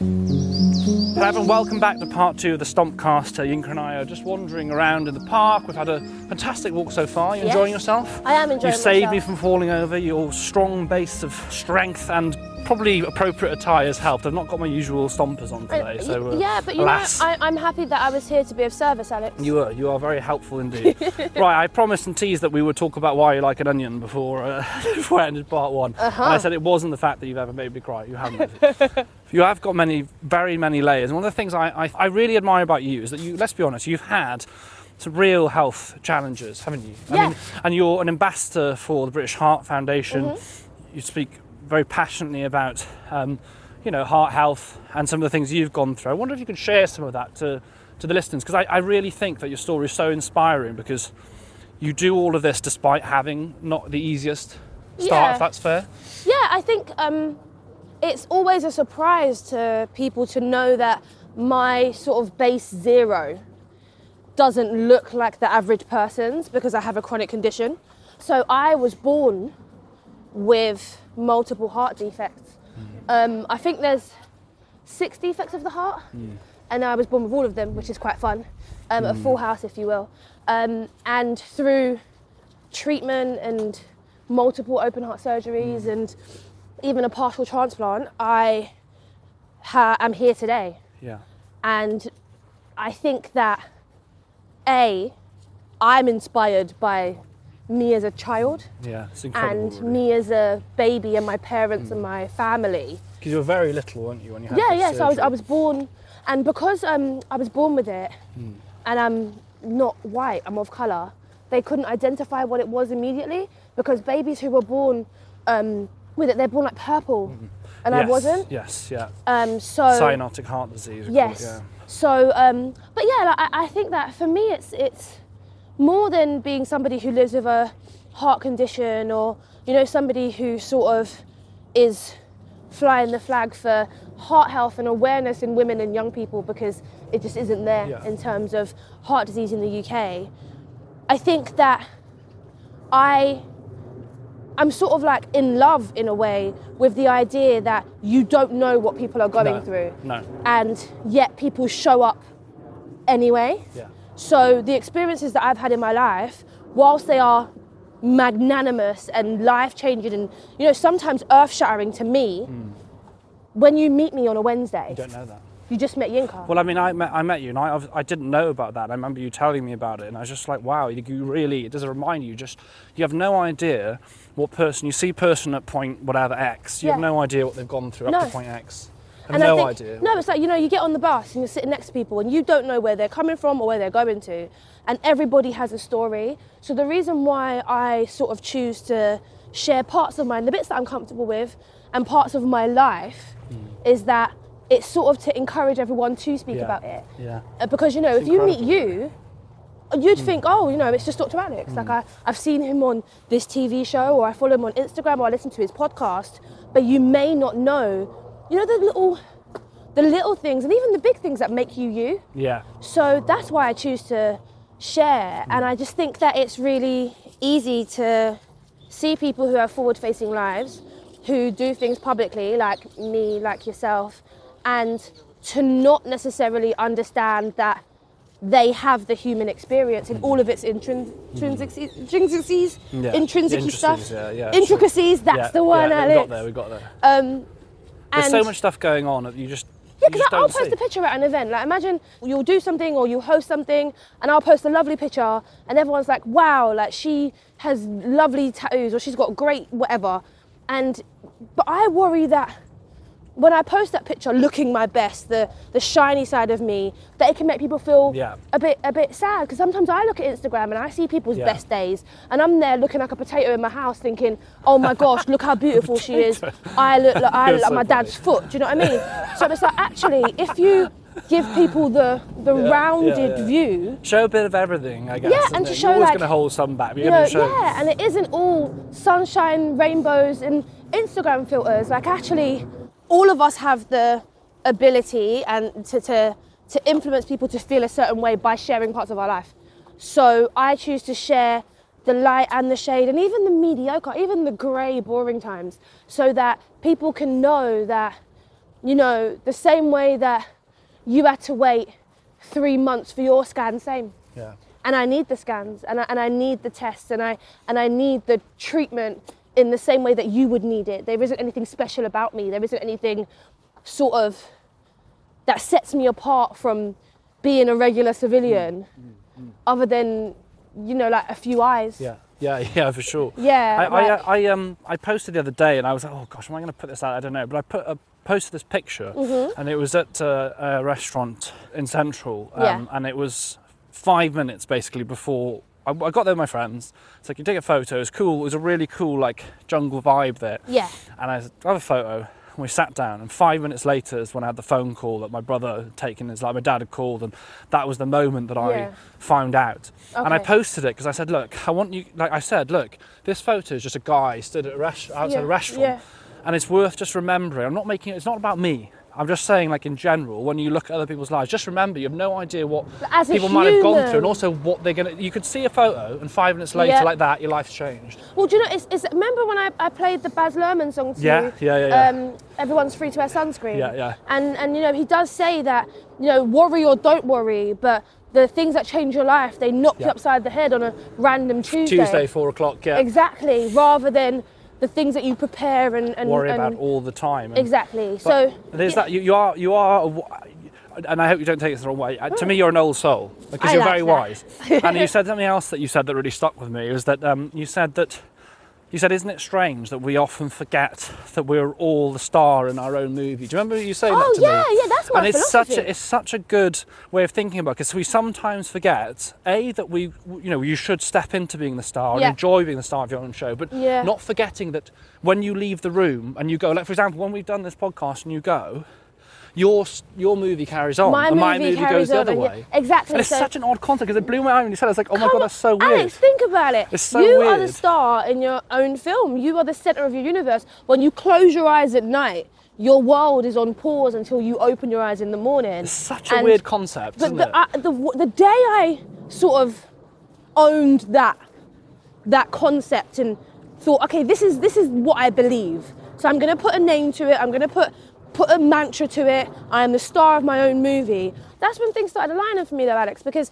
Hello everyone, welcome back to part two of the Stompcast. Uh, Yinka and I are just wandering around in the park. We've had a fantastic walk so far. You Yes. enjoying yourself? I am enjoying You saved me from falling over. Your strong base of strength and probably appropriate attire has helped. I've not got my usual stompers on today, Uh, so uh, yeah, but you alas. know, I, I'm happy that I was here to be of service, Alex. You are. You are very helpful indeed. right, I promised and teased that we would talk about why you like an onion before, uh, before I ended part one. Uh-huh. And I said it wasn't the fact that you've ever made me cry. You haven't. you have got many, very many layers. And one of the things I, I, I really admire about you is that you, let's be honest, you've had some real health challenges, haven't you? I Yeah. mean, and you're an ambassador for the British Heart Foundation. Mm-hmm. You speak very passionately about, um, you know, heart health and some of the things you've gone through. I wonder if you could share some of that to, to the listeners, because I, I really think that your story is so inspiring because you do all of this despite having not the easiest start, Yeah. if that's fair. Yeah, I think um, it's always a surprise to people to know that my sort of base zero doesn't look like the average person's because I have a chronic condition. So I was born with multiple heart defects. Um, I think there's six defects of the heart, and I was born with all of them, which is quite fun. Um, A full house, if you will. Um, and through treatment and multiple open heart surgeries and even a partial transplant, I ha- am here today. Yeah. And I think that A, I'm inspired by me as a child Yeah, it's incredible. and me as a baby and my parents and my family. Because you were very little, weren't you, when you had Yeah, yeah. So I was, I was born, and because um, I was born with it, and I'm not white, I'm of colour. They couldn't identify what it was immediately because babies who were born um, with it, they're born like purple, and I wasn't. Yes, yeah. Um, so Cyanotic heart disease. yes. yeah. So, um, but yeah, like, I, I think that for me, it's it's more than being somebody who lives with a heart condition or you know somebody who sort of is flying the flag for heart health and awareness in women and young people because it just isn't there Yeah. in terms of heart disease in the UK. I think that I I'm sort of like in love in a way with the idea that you don't know what people are going No, through No. and yet people show up anyway. Yeah. So the experiences that I've had in my life, whilst they are magnanimous and life changing and you know sometimes earth shattering to me, hmm. when you meet me on a Wednesday. You don't know that. you just met Yinka. Well, I mean, I met, I met you, and I, I didn't know about that. I remember you telling me about it, and I was just like, wow, you, you really, it does remind you, just, you have no idea what person, you see person at point whatever X, you have no idea what they've gone through up to point X. And no I think, idea. No, it's like you know, you get on the bus and you're sitting next to people and you don't know where they're coming from or where they're going to, and everybody has a story. So the reason why I sort of choose to share parts of mine, the bits that I'm comfortable with, and parts of my life, hmm. is that it's sort of to encourage everyone to speak Yeah. about it. Yeah. Uh, because you know, It's if you meet you, you'd hmm. think, oh, you know, it's just Dr. Alex. Hmm. Like I, I've seen him on this TV show, or I follow him on Instagram, or I listen to his podcast. But you may not know, you know, the little, the little things, and even the big things that make you you. Yeah. So that's why I choose to share, and I just think that it's really easy to see people who have forward-facing lives, who do things publicly, like me, like yourself, and to not necessarily understand that they have the human experience in all of its intrin- intrinsics, intrinsics, Yeah. intrinsic Intricacies, stuff, yeah, yeah, intricacies. That's yeah, the one, yeah, We got there, we got there. Um, There's and so much stuff going on that you just, yeah, because I'll post see. a picture at an event. Like, imagine you'll do something or you'll host something, and I'll post a lovely picture, and everyone's like, "Wow, like she has lovely tattoos, or she's got great whatever." And but I worry that when I post that picture looking my best, the the shiny side of me, that it can make people feel Yeah. a bit a bit sad because sometimes I look at Instagram and I see people's Yeah. best days and I'm there looking like a potato in my house thinking, "Oh my gosh, look how beautiful she is. I look like I You're look like so my dad's foot." Do you know what I mean? So it's like actually if you give people the the Yeah, rounded yeah. view, Show a bit of everything, I guess. Yeah, and to show, You're always like, going to hold some back. but you You're know, show. yeah, and it isn't all sunshine, rainbows, and Instagram filters. Like actually, all of us have the ability and to, to to influence people to feel a certain way by sharing parts of our life. So I choose to share the light and the shade, and even the mediocre, even the grey, boring times, so that people can know that, you know, the same way that you had to wait three months for your scan, same Yeah. and I need the scans and I, and I need the tests and I and I need the treatment in the same way that you would need it. There isn't anything special about me. There isn't anything sort of that sets me apart from being a regular civilian, other than you know like a few eyes. Yeah, yeah, yeah, for sure. Yeah, I, I, like- uh, I, um, I posted the other day, and I was like, oh gosh, am I going to put this out? I don't know, but I put, uh, posted this picture, Mm-hmm. and it was at uh, a restaurant in Central, um, Yeah. and it was five minutes basically before. I, I got there with my friends, so I can take a photo. It was cool. It was a really cool like jungle vibe there. Yeah. And I said, have a photo. And we sat down, and five minutes later is when I had the phone call that my brother had taken. It's like my dad had called, and that was the moment that I Yeah. found out. And I posted it because I said, look, I want you, like I said, look, this photo is just a guy stood at a rest- outside Yeah, a restaurant, yeah. and it's worth just remembering. I'm not making it, it's not about me. I'm just saying, like in general, when you look at other people's lives, just remember you have no idea what As people might have gone through, and also what they're gonna. You could see a photo, and five minutes later, Yeah. like that, your life's changed. Well, do you know? It's, it's, remember when I, I played the Baz Luhrmann song to Yeah, you? yeah, yeah, yeah. Um, everyone's free to wear sunscreen. Yeah, yeah. And and you know he does say that you know worry or don't worry, but the things that change your life they knock you upside the head on a random Tuesday. Tuesday, four o'clock. Yeah. Exactly. Rather than the things that you prepare and and, worry and about all the time. and- exactly. But so there's that you, you are you are, and I hope you don't take this the wrong way. Uh, To me, you're an old soul because I you're like very that. wise. and you said something else that you said that really stuck with me was that um, you said that you said, "Isn't it strange that we often forget that we're all the star in our own movie?" Do you remember you saying Oh, that to yeah, me? yeah, yeah, that's my And it's such philosophy. a it's such a good way of thinking about it because we sometimes forget a that we you know you should step into being the star Yeah. and enjoy being the star of your own show, but Yeah. not forgetting that when you leave the room and you go, like for example, when we've done this podcast and you go, your your movie carries on my and movie, my movie goes the other and yeah, way. exactly. And it's so such an odd concept because it blew my mind when you said it. I was like, oh my god, that's so weird. Alex, think about it. It's so you are the star in your own film. You are the center of your universe. When you close your eyes at night, your world is on pause until you open your eyes in the morning. It's such a And- weird concept, But isn't the, it? uh, the the day I sort of owned that that concept and thought, okay, this is this is what I believe. So I'm going to put a name to it. I'm going to put put a mantra to it. I am the star of my own movie. That's when things started aligning for me, though, Alex, because.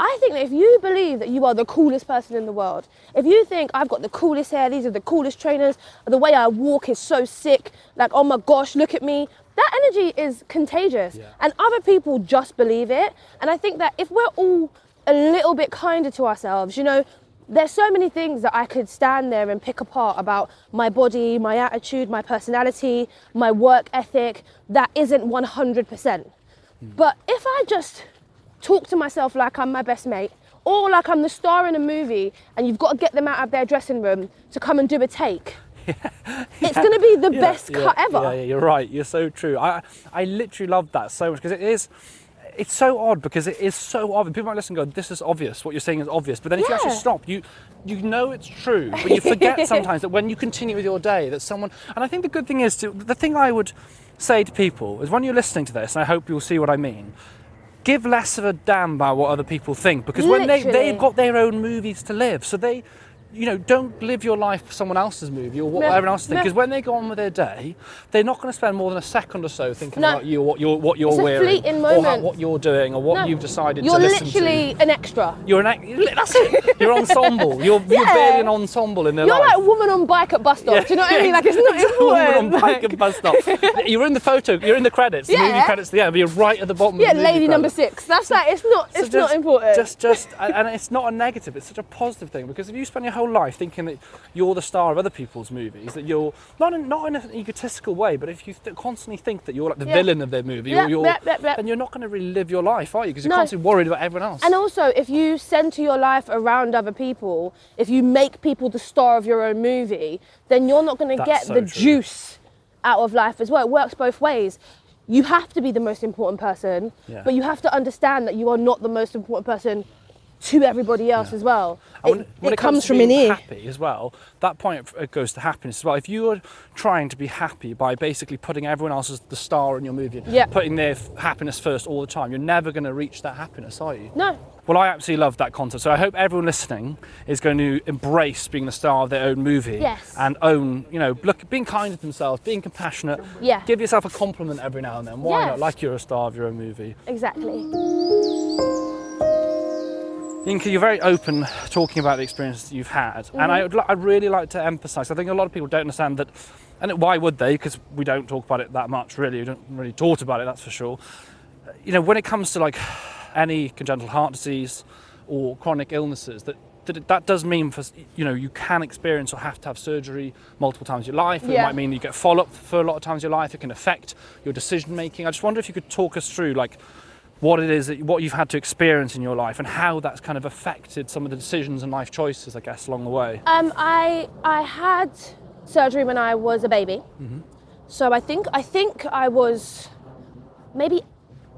I think that if you believe that you are the coolest person in the world, if you think I've got the coolest hair, these are the coolest trainers, the way I walk is so sick, like, oh my gosh, look at me, that energy is contagious. Yeah. And other people just believe it. And I think that if we're all a little bit kinder to ourselves, you know, there's so many things that I could stand there and pick apart about my body, my attitude, my personality, my work ethic that isn't 100%. Hmm. But if I just talk to myself like I'm my best mate, or like I'm the star in a movie and you've got to get them out of their dressing room to come and do a take, it's going to be the Yeah, best yeah, cut ever. Yeah, yeah, you're right. You're so true. I I literally love that so much because it is. It's so odd because it is so obvious. People might listen and go, "This is obvious. What you're saying is obvious." But then if you actually stop, you you know it's true, but you forget sometimes that when you continue with your day, that someone. And I think the good thing is to the thing I would say to people is when you're listening to this, and I hope you'll see what I mean. Give less of a damn about what other people think because when they they've got their own movies to live, so they. You know, don't live your life for someone else's movie or what No, everyone else thinks. no. Because when they go on with their day, they're not going to spend more than a second or so thinking No. about you, or what you're, what you're It's wearing, or how, what you're doing, or what No, you've decided You're to listen literally to. an extra. You're an act- that's it. You're ensemble. You're, you're barely an ensemble in their You're life. like a woman on bike at bus stop. Do you know what I mean? Like it's not It's a woman on bike and bus stop. You're in the photo. You're in the credits. The movie credits. Yeah, but you're right at the bottom. yeah, of the movie lady number six. That's like it's not. So It's not important. Just, just, and and it's not a negative. It's such a positive thing because if you spend your whole life thinking that you're the star of other people's movies, that you're not in, not in an egotistical way, but if you th- constantly think that you're like the Yeah. villain of their movie, Yeah, or you're, then you're not going to really live your life, are you? Because you're No. constantly worried about everyone else. And also, if you center your life around other people, if you make people the star of your own movie, then you're not going to get so the true. juice out of life as well. It works both ways. You have to be the most important person, Yeah. but you have to understand that you are not the most important person to everybody else as well. And It, when, when it it, comes, comes from in here. happy as well, that point goes to happiness as well. If you are trying to be happy by basically putting everyone else as the star in your movie, Yeah. putting their f- happiness first all the time, you're never going to reach that happiness, are you? No, Well, I absolutely love that concept. So I hope everyone listening is going to embrace being the star of their own movie Yes. and own, you know, look, being kind to themselves, being compassionate. Yeah. Give yourself a compliment every now and then. Why not? Like you're a star of your own movie. exactly. Yinka, you're very open talking about the experiences you've had, and mm-hmm. I would I'd really like to emphasise. I think a lot of people don't understand that, and why would they? Because we don't talk about it that much, really. We don't really talk about it, that's for sure. You know, when it comes to like any congenital heart disease or chronic illnesses, that that, it- that does mean for you know you can experience or have to have surgery multiple times in your life. It might mean you get follow up for a lot of times in your life. It can affect your decision making. I just wonder if you could talk us through like what it is that what you've had to experience in your life and how that's kind of affected some of the decisions and life choices, I guess, along the way. Um, I I had surgery when I was a baby, so I think I think I was maybe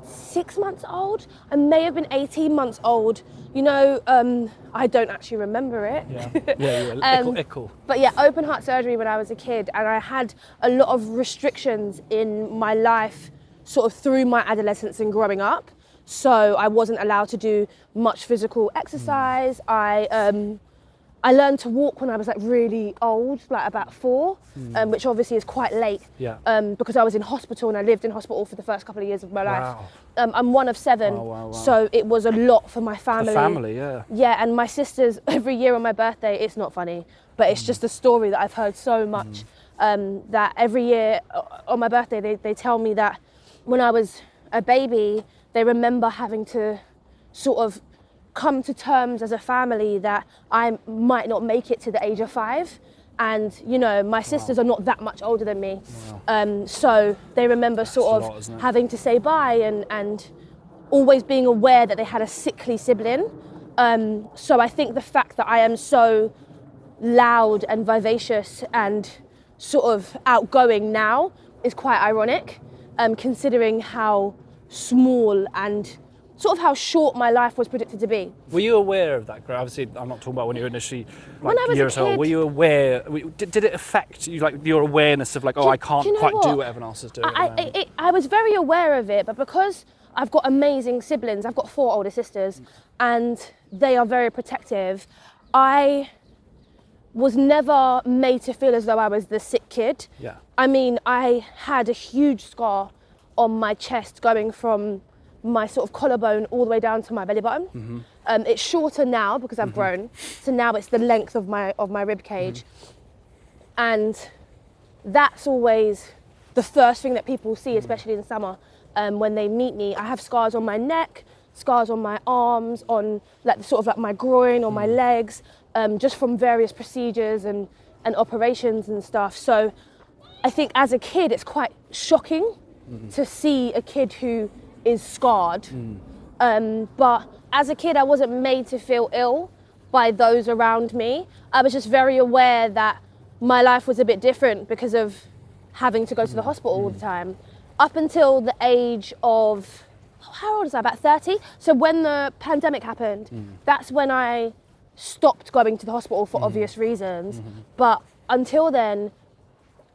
six months old. I may have been eighteen months old. You know, um, I don't actually remember it. Yeah, yeah, yeah. Um, ickle, ickle. But yeah, open heart surgery when I was a kid, and I had a lot of restrictions in my life, sort of through my adolescence and growing up. So I wasn't allowed to do much physical exercise. I um, I learned to walk when I was like really old, like about four, um, which obviously is quite late. Yeah. Um, because I was in hospital and I lived in hospital for the first couple of years of my life. Wow. Um, I'm one of seven, Wow, wow, wow. so it was a lot for my family. The family, yeah. Yeah, and my sisters every year on my birthday, it's not funny, but it's just a story that I've heard so much. Um, that every year uh, on my birthday, they, they tell me that when I was a baby, they remember having to sort of come to terms as a family that I might not make it to the age of five. And you know, my sisters are not that much older than me, um, so they remember sort of lot, having to say bye and and always being aware that they had a sickly sibling. Um, so I think the fact that I am so loud and vivacious and sort of outgoing now is quite ironic, um, considering how small and sort of how short my life was predicted to be. Were you aware of that? Obviously, I'm not talking about when you were initially like When I was a years old. Were you aware? Did, did it affect you, like your awareness of like, oh, Do- I can't do you know quite do what? what everyone else is doing? I, I, it, I was very aware of it, but because I've got amazing siblings, I've got four older sisters, and they are very protective, I was never made to feel as though I was the sick kid. Yeah. I mean, I had a huge scar on my chest going from my sort of collarbone all the way down to my belly button. Mm-hmm. Um, it's shorter now because I've grown, so now it's the length of my of my rib cage, Mm-hmm. and that's always the first thing that people see, especially in summer, um, when they meet me. I have scars on my neck, scars on my arms, on like the sort of like my groin, on my legs, um, just from various procedures and, and operations and stuff. So I think as a kid, it's quite shocking mm-hmm. to see a kid who is scarred. Mm. Um, but as a kid, I wasn't made to feel ill by those around me. I was just very aware that my life was a bit different because of having to go to the mm. hospital all the mm. time. Up until the age of, how old was I? About 30. So when the pandemic happened, that's when I stopped going to the hospital for obvious reasons. But until then,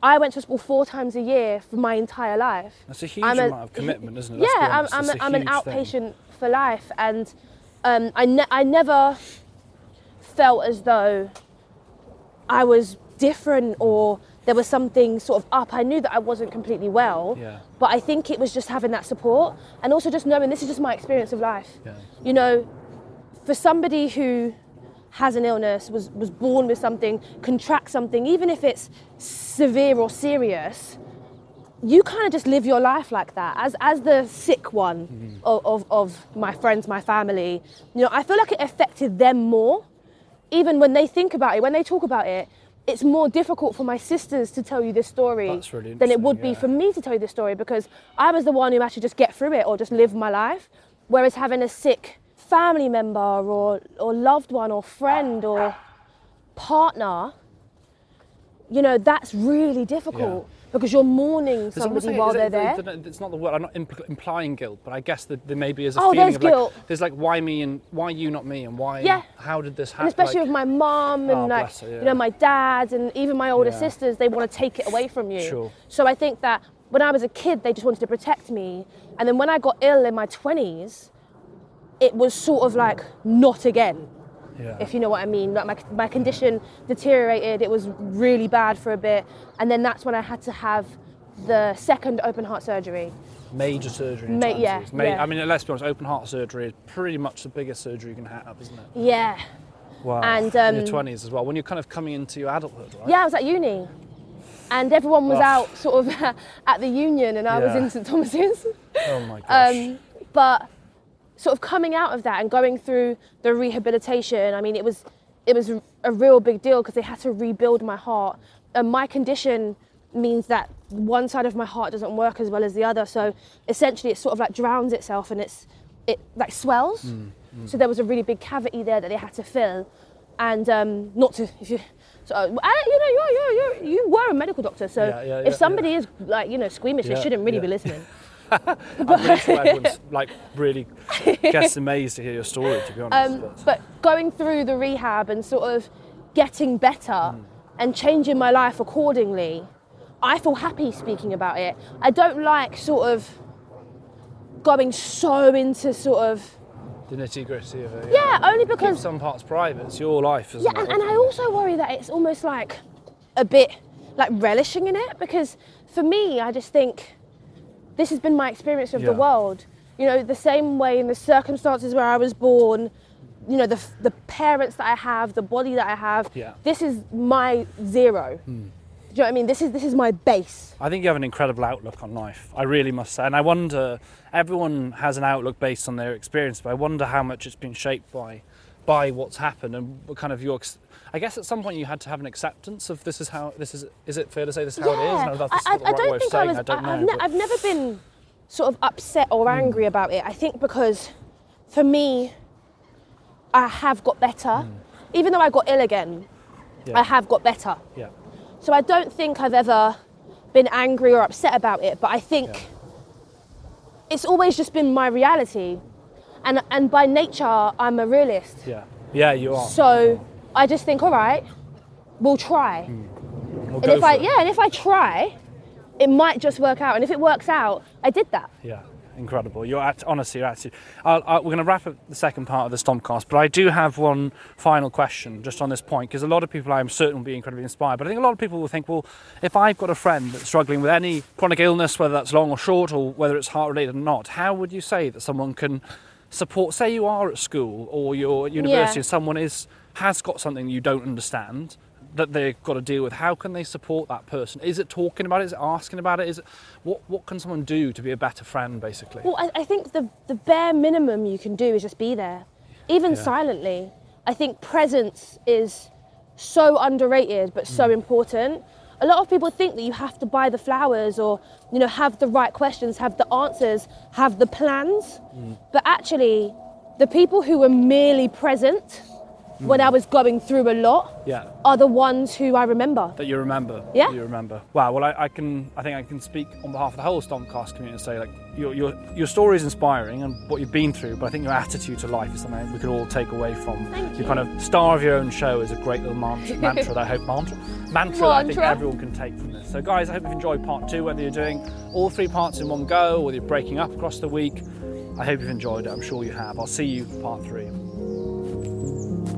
I went to hospital four times a year for my entire life. That's a huge I'm a- amount of commitment, isn't it? Let's Yeah, I'm, I'm, a, a I'm an huge thing. outpatient for life, and um, I, ne- I never felt as though I was different or there was something sort of up. I knew that I wasn't completely well, Yeah. but I think it was just having that support and also just knowing this is just my experience of life. Yeah. You know, for somebody who has an illness, was, was born with something, contracts something, even if it's severe or serious, you kind of just live your life like that. As, as the sick one mm-hmm. of, of, of my friends, my family, you know, I feel like it affected them more. even when they think about it, when they talk about it, it's more difficult for my sisters to tell you this story really than it would interesting, be for me to tell you this story because I was the one who actually just get through it or just live my life. Whereas having a sick family member or, or loved one or friend or partner, you know, that's really difficult because you're mourning somebody while they're it- there. It's not the word. I'm not impl- implying guilt, but I guess that there maybe is a Oh, feeling there's of like, there's like why me and why you, not me, and why? Yeah. How did this And happen? especially like, with my mum ah, and Oh, like her, yeah. you know my dad and even my older Yeah. sisters, they want to take it away from you. Sure. So I think that when I was a kid, they just wanted to protect me, and then when I got ill in my twenties, it was sort of like not again, yeah. if you know what I mean. Like my my condition deteriorated. It was really bad for a bit, and then that's when I had to have the second open heart surgery. major surgery. in Ma- yeah. Ma- yeah. I mean, let's be honest. Open heart surgery is pretty much the biggest surgery you can have, isn't it? Yeah. Wow. And, in um, your twenties as well, when you're kind of coming into your adulthood, right? Yeah, I was at uni. And everyone was Ugh. out sort of at the union, and I was in St Thomas's. Oh my gosh. Um, but sort of coming out of that and going through the rehabilitation, I mean, it was it was a real big deal because they had to rebuild my heart. And my condition means that one side of my heart doesn't work as well as the other. So essentially, it sort of like drowns itself and it's it like swells. Mm, So there was a really big cavity there that they had to fill, and um, not to if you. So, uh, I, you know, you're, you're, you're, you were a medical doctor, so Yeah, yeah, if yeah, somebody is like, you know, squeamish, they shouldn't really be listening. I'm sure everyone's like really gets amazed to hear your story. To be honest, Um, but- but going through the rehab and sort of getting better Mm. and changing my life accordingly, I feel happy speaking about it. I don't like sort of going so into sort of the nitty gritty of it. yeah, only Keep because some parts private. It's your life, isn't yeah, it? and, and I also worry that it's almost like a bit like relishing in it because for me, I just think this has been my experience of the world. You know, the same way in the circumstances where I was born, you know, the, the parents that I have, the body that I have, Yeah. this is my zero. Hmm. Do you know what I mean? This is this is my base. I think you have an incredible outlook on life. I really must say. And I wonder, everyone has an outlook based on their experience, but I wonder how much it's been shaped by by what's happened and what kind of your. I guess at some point you had to have an acceptance of this is how this is. Is it fair to say this is how it is? No, that's I, not the I, I don't way of think I saying. was. I don't know. have ne- Hmm. I've never been sort of upset or angry about it. I think because for me, I have got better. Even though I got ill again, Hmm. yeah. I have got better. Yeah. So I don't think I've ever been angry or upset about it, but I think Yeah. it's always just been my reality. And, and by nature, I'm a realist. Yeah. Yeah, you are. So I just think, all right, we'll try. Hmm. We'll And if I it. yeah, and if I try, it might just work out. And if it works out, I did that. Yeah, incredible. You're at, honestly, you're. I'll, i we're going to wrap up the second part of the Stompcast, but I do have one final question just on this point because a lot of people I'm certain will be incredibly inspired. But I think a lot of people will think, well, if I've got a friend that's struggling with any chronic illness, whether that's long or short, or whether it's heart related or not, how would you say that someone can support? Say you are at school or you're at university, Yeah. and someone is has got something you don't understand that they've got to deal with. How can they support that person? Is it talking about it? Is it asking about it? Is it what what can someone do to be a better friend, basically? Well, I, I think the the bare minimum you can do is just be there, even Yeah. silently. I think presence is so underrated but so mm. important. A lot of people think that you have to buy the flowers or you know have the right questions, have the answers, have the plans. Mm. But actually, the people who were merely present when I was going through a lot Yeah. are the ones who I remember. that you remember. Yeah. you remember. Wow. Well, I, I can. I think I can speak on behalf of the whole Stompcast community and say like your your your story is inspiring and what you've been through. But I think your attitude to life is something we could all take away from. Thank Your you. kind of star of your own show is a great little mantra, mantra that I hope mantra mantra that I think everyone can take from this. So guys, I hope you've enjoyed part two. Whether you're doing all three parts in one go, or whether you're breaking up across the week, I hope you've enjoyed it. I'm sure you have. I'll see you for part three.